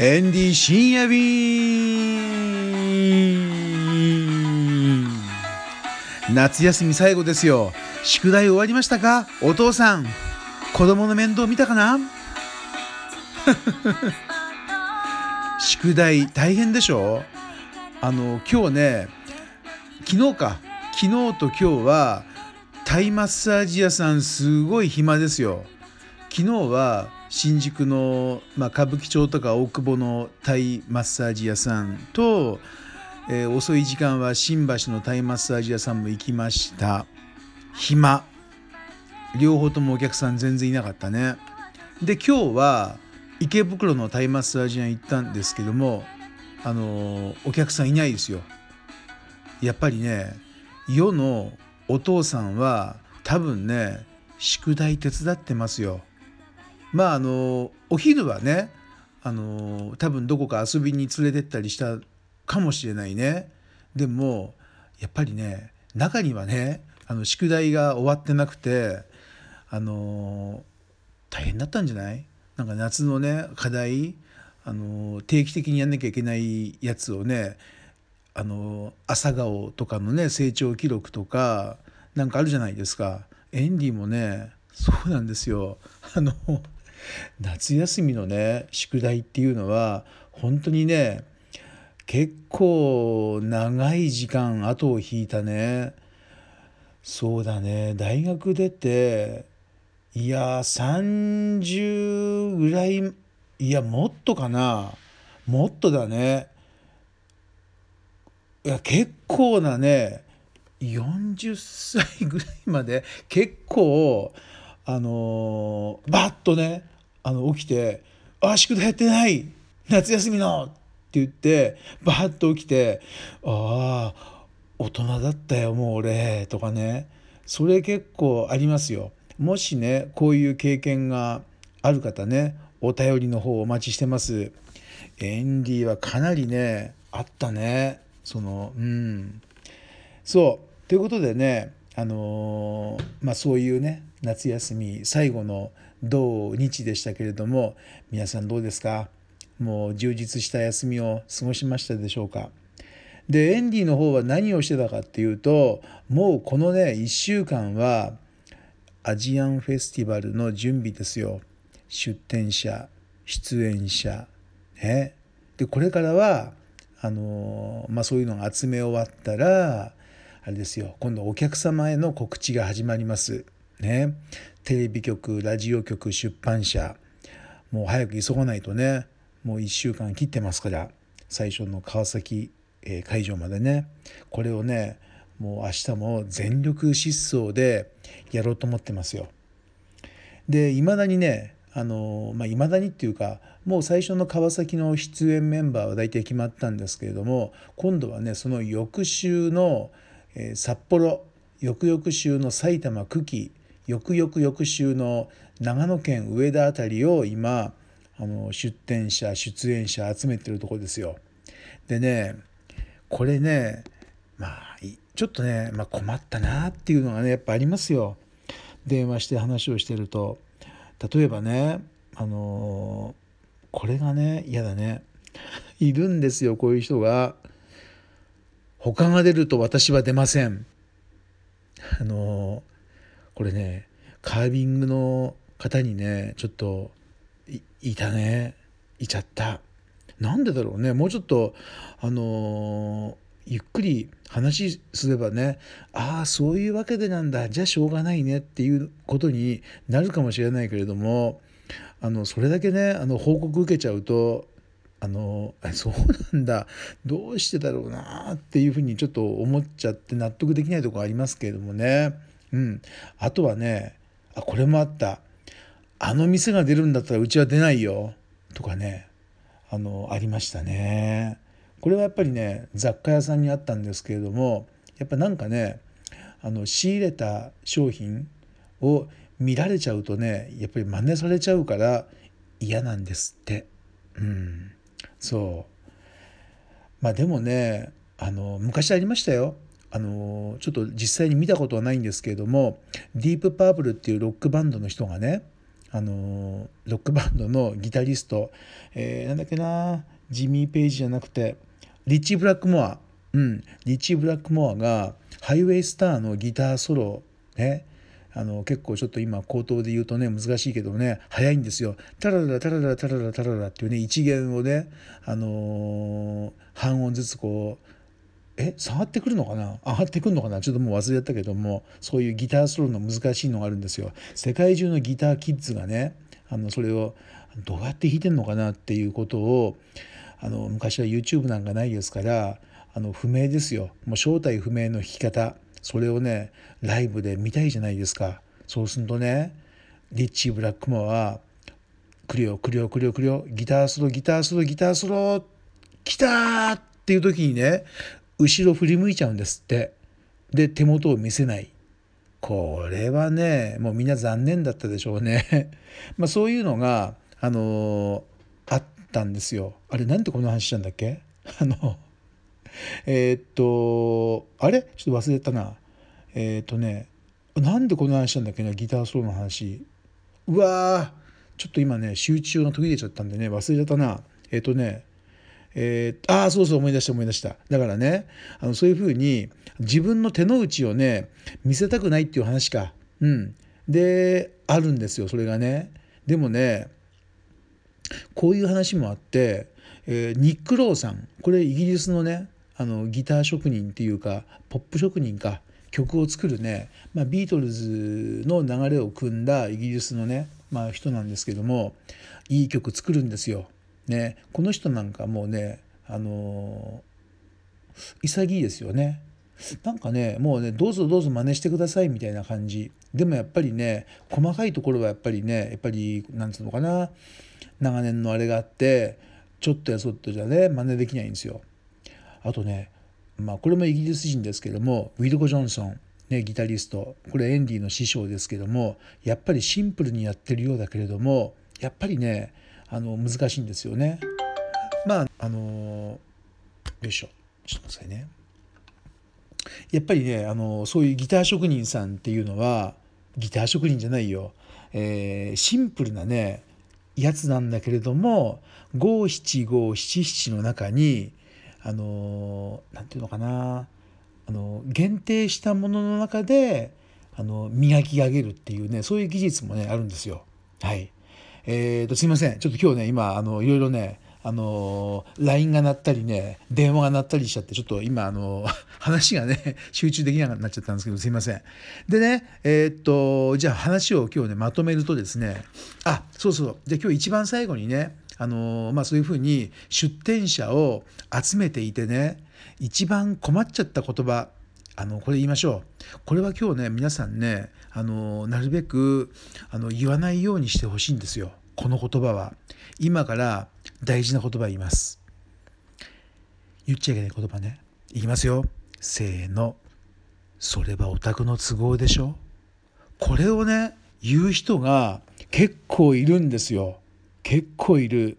エンディ深夜便夏休み最後ですよ宿題終わりましたかお父さん子供の面倒見たかな宿題大変でしょあの今日ね昨日か昨日と今日はタイマッサージ屋さんすごい暇ですよ昨日は新宿の、まあ、歌舞伎町とか大久保のタイマッサージ屋さんと、えー、遅い時間は新橋のタイマッサージ屋さんも行きました。暇。両方ともお客さん全然いなかったね。で今日は池袋のタイマッサージ屋行ったんですけどもあのー、お客さんいないですよ。やっぱりね世のお父さんは多分ね宿題手伝ってますよ。まああのお昼はねあの多分どこか遊びに連れてったりしたかもしれないね。でもやっぱりね中にはねあの宿題が終わってなくてあの大変だったんじゃない？なんか夏のね課題あの定期的にやんなきゃいけないやつをねあの朝顔とかのね成長記録とかなんかあるじゃないですか。エンディもねそうなんですよ。あの夏休みのね宿題っていうのは本当にね結構長い時間後を引いたね。そうだね。大学出ていや30ぐらいいやもっとかな。もっとだね。いや結構なね40歳ぐらいまで結構あのー、バッとねあの起きて「あ宿題やってない夏休みの!」って言ってバッと起きて「ああ大人だったよもう俺」とかねそれ結構ありますよ。もしねこういう経験がある方ねお便りの方お待ちしてます。エンディはかなりねあったねそのうんそうということでねあのー、まあそういうね夏休み最後の土日でしたけれども皆さんどうですか？もう充実した休みを過ごしましたでしょうか？でエンディの方は何をしてたかっていうともうこのね1週間はアジアンフェスティバルの準備ですよ。出展者出演者ね。でこれからはあのまあそういうのが集め終わったらあれですよ。今度お客様への告知が始まります。ね。テレビ局ラジオ局出版社。もう早く急がないとね。もう1週間切ってますから。最初の川崎、え会場までね。これをねもう明日も全力疾走でやろうと思ってますよ。でいまだにねあのまあ、未だにっていうかもう最初の川崎の出演メンバーは大体決まったんですけれども今度はねその翌週の、えー、札幌翌々週の埼玉久喜翌々翌週の長野県上田辺りを今あの出店者出演者集めてるとこですよ。でねこれねまあちょっとね、まあ、困ったなっていうのがねやっぱありますよ。電話して話をしてると例えばねあのこれがね嫌だねいるんですよこういう人が。他が出ると私は出ません。あのこれねカービングの方にねちょっといたね。いちゃった。なんでだろうね。もうちょっとあの、ゆっくり話すればねああそういうわけでなんだ。じゃあしょうがないね。っていうことになるかもしれないけれどもあのそれだけねあの報告受けちゃうとあのそうなんだ。どうしてだろうなっていうふうにちょっと思っちゃって納得できないとこありますけれどもね。うん、あとはねあこれもあった。あの店が出るんだったらうちは出ないよ。とかね。あのありましたね。これはやっぱりね雑貨屋さんにあったんですけれどもやっぱなんかねあの仕入れた商品を見られちゃうとねやっぱり真似されちゃうから嫌なんですって。うん。そう。まあでもねあの昔ありましたよ。あのちょっと実際に見たことはないんですけれどもディープパープルっていうロックバンドの人がねあのロックバンドのギタリスト、えー、なんだっけなジミー・ペイジじゃなくてリッチ・ブラックモアうん。リッチ・ブラックモアがハイウェイスターのギターソロねあの結構ちょっと今口頭で言うとね難しいけどね早いんですよ。タララタララタララタララっていうね一弦をね、あのー、半音ずつこうえ下がってくるのかな？上がってくるのかな？ちょっともう忘れたけどもそういうギターソロの難しいのがあるんですよ。世界中のギターキッズがねあのそれをどうやって弾いてんのかなっていうことをあの昔は YouTube なんかないですからあの不明ですよもう正体不明の弾き方それをねライブで見たいじゃないですか。そうするとねリッチー・ブラックモアは「来るよ来るよ来るよ来るよギターソロギターソロギターソロー来た!」っていう時にね後ろ振り向いちゃうんですって。で手元を見せない。これはねもうみんな残念だったでしょうね。まあそういうのがあのあったんですよ。あれなんでこの話したんだっけ？あの えー、っとあれ？ちょっと忘れたな。えー、っとねなんでこの話したんだっけなギターソロの話。うわちょっと今ね集中が途切れちゃったんでね忘れちゃったな。えっとねえー、ああそうそう思い出した思い出した。だからねあのそういうふうに自分の手の内をね見せたくないっていう話か。うん。であるんですよそれがね。でもねこういう話もあって、えー、ニック・ローさん。これイギリスのねあのギター職人っていうかポップ職人か曲を作るね、まあ、ビートルズの流れを組んだイギリスのね、まあ、人なんですけどもいい曲作るんですよ。ね、この人なんかもうねあの潔いですよね。なんかねもうねどうぞどうぞ真似してくださいみたいな感じでもやっぱりね細かいところはやっぱりねやっぱりなんつうのかな長年のあれがあってちょっとやそっとじゃね真似できないんですよ。あとねまあこれもイギリス人ですけどもウィルコ・ジョンソン、ね、ギタリストこれエンディの師匠ですけどもやっぱりシンプルにやってるようだけれどもやっぱりねあの難しいんですよね。まああのよいしょちょっと待ってくださいね。やっぱりねあのそういうギター職人さんっていうのはギター職人じゃないよ、えー、シンプルなねやつなんだけれども五七五七七の中にあの何て言うのかなあの限定したものの中であの磨き上げるっていうねそういう技術もねあるんですよ。はい。えーと、すいませんちょっと今日ね今あのいろいろねあの LINE が鳴ったりね電話が鳴ったりしちゃってちょっと今あの話がね集中できなくなっちゃったんですけどすいませんでねえー、っとじゃあ話を今日ねまとめるとですねあそうそうじゃあ今日一番最後にねあのまあそういうふうに出店者を集めていてね一番困っちゃった言葉あのこれ言いましょう。これは今日ね皆さんねあのなるべくあの言わないようにしてほしいんですよ。この言葉は。今から大事な言葉言います。言っちゃいけない言葉ね。いきますよ。せーの。それはお宅の都合でしょ。これをね言う人が結構いるんですよ。結構いる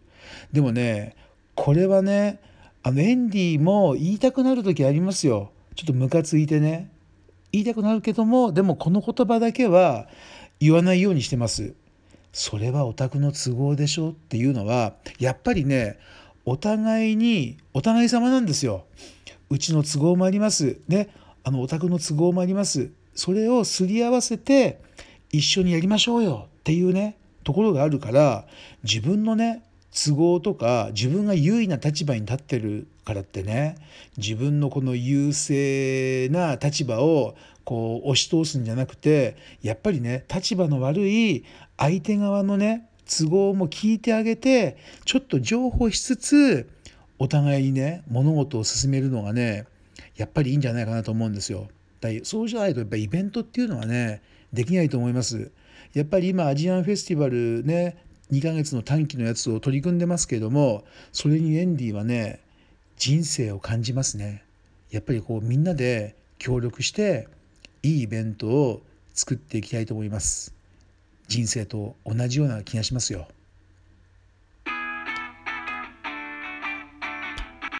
でもねこれはねあのエンディも言いたくなる時ありますよちょっとムカついてね言いたくなるけどもでもこの言葉だけは言わないようにしてますそれはお宅の都合でしょっていうのはやっぱりねお互いにお互い様なんですよ。うちの都合もあります。ね、あのお宅の都合もあります。それをすり合わせて一緒にやりましょうよっていうねところがあるから自分のね都合とか自分が優位な立場に立ってるからってね自分のこの優勢な立場をこう押し通すんじゃなくてやっぱりね立場の悪い相手側のね都合も聞いてあげてちょっと情報しつつお互いにね物事を進めるのがねやっぱりいいんじゃないかなと思うんですよ。だそうじゃないとやっぱイベントっていうのはねできないと思います。やっぱり今アジアンフェスティバルね2ヶ月の短期のやつを取り組んでますけれどもそれにエンディはね人生を感じますね。やっぱりこうみんなで協力していいイベントを作っていきたいと思います。人生と同じような気がしますよ。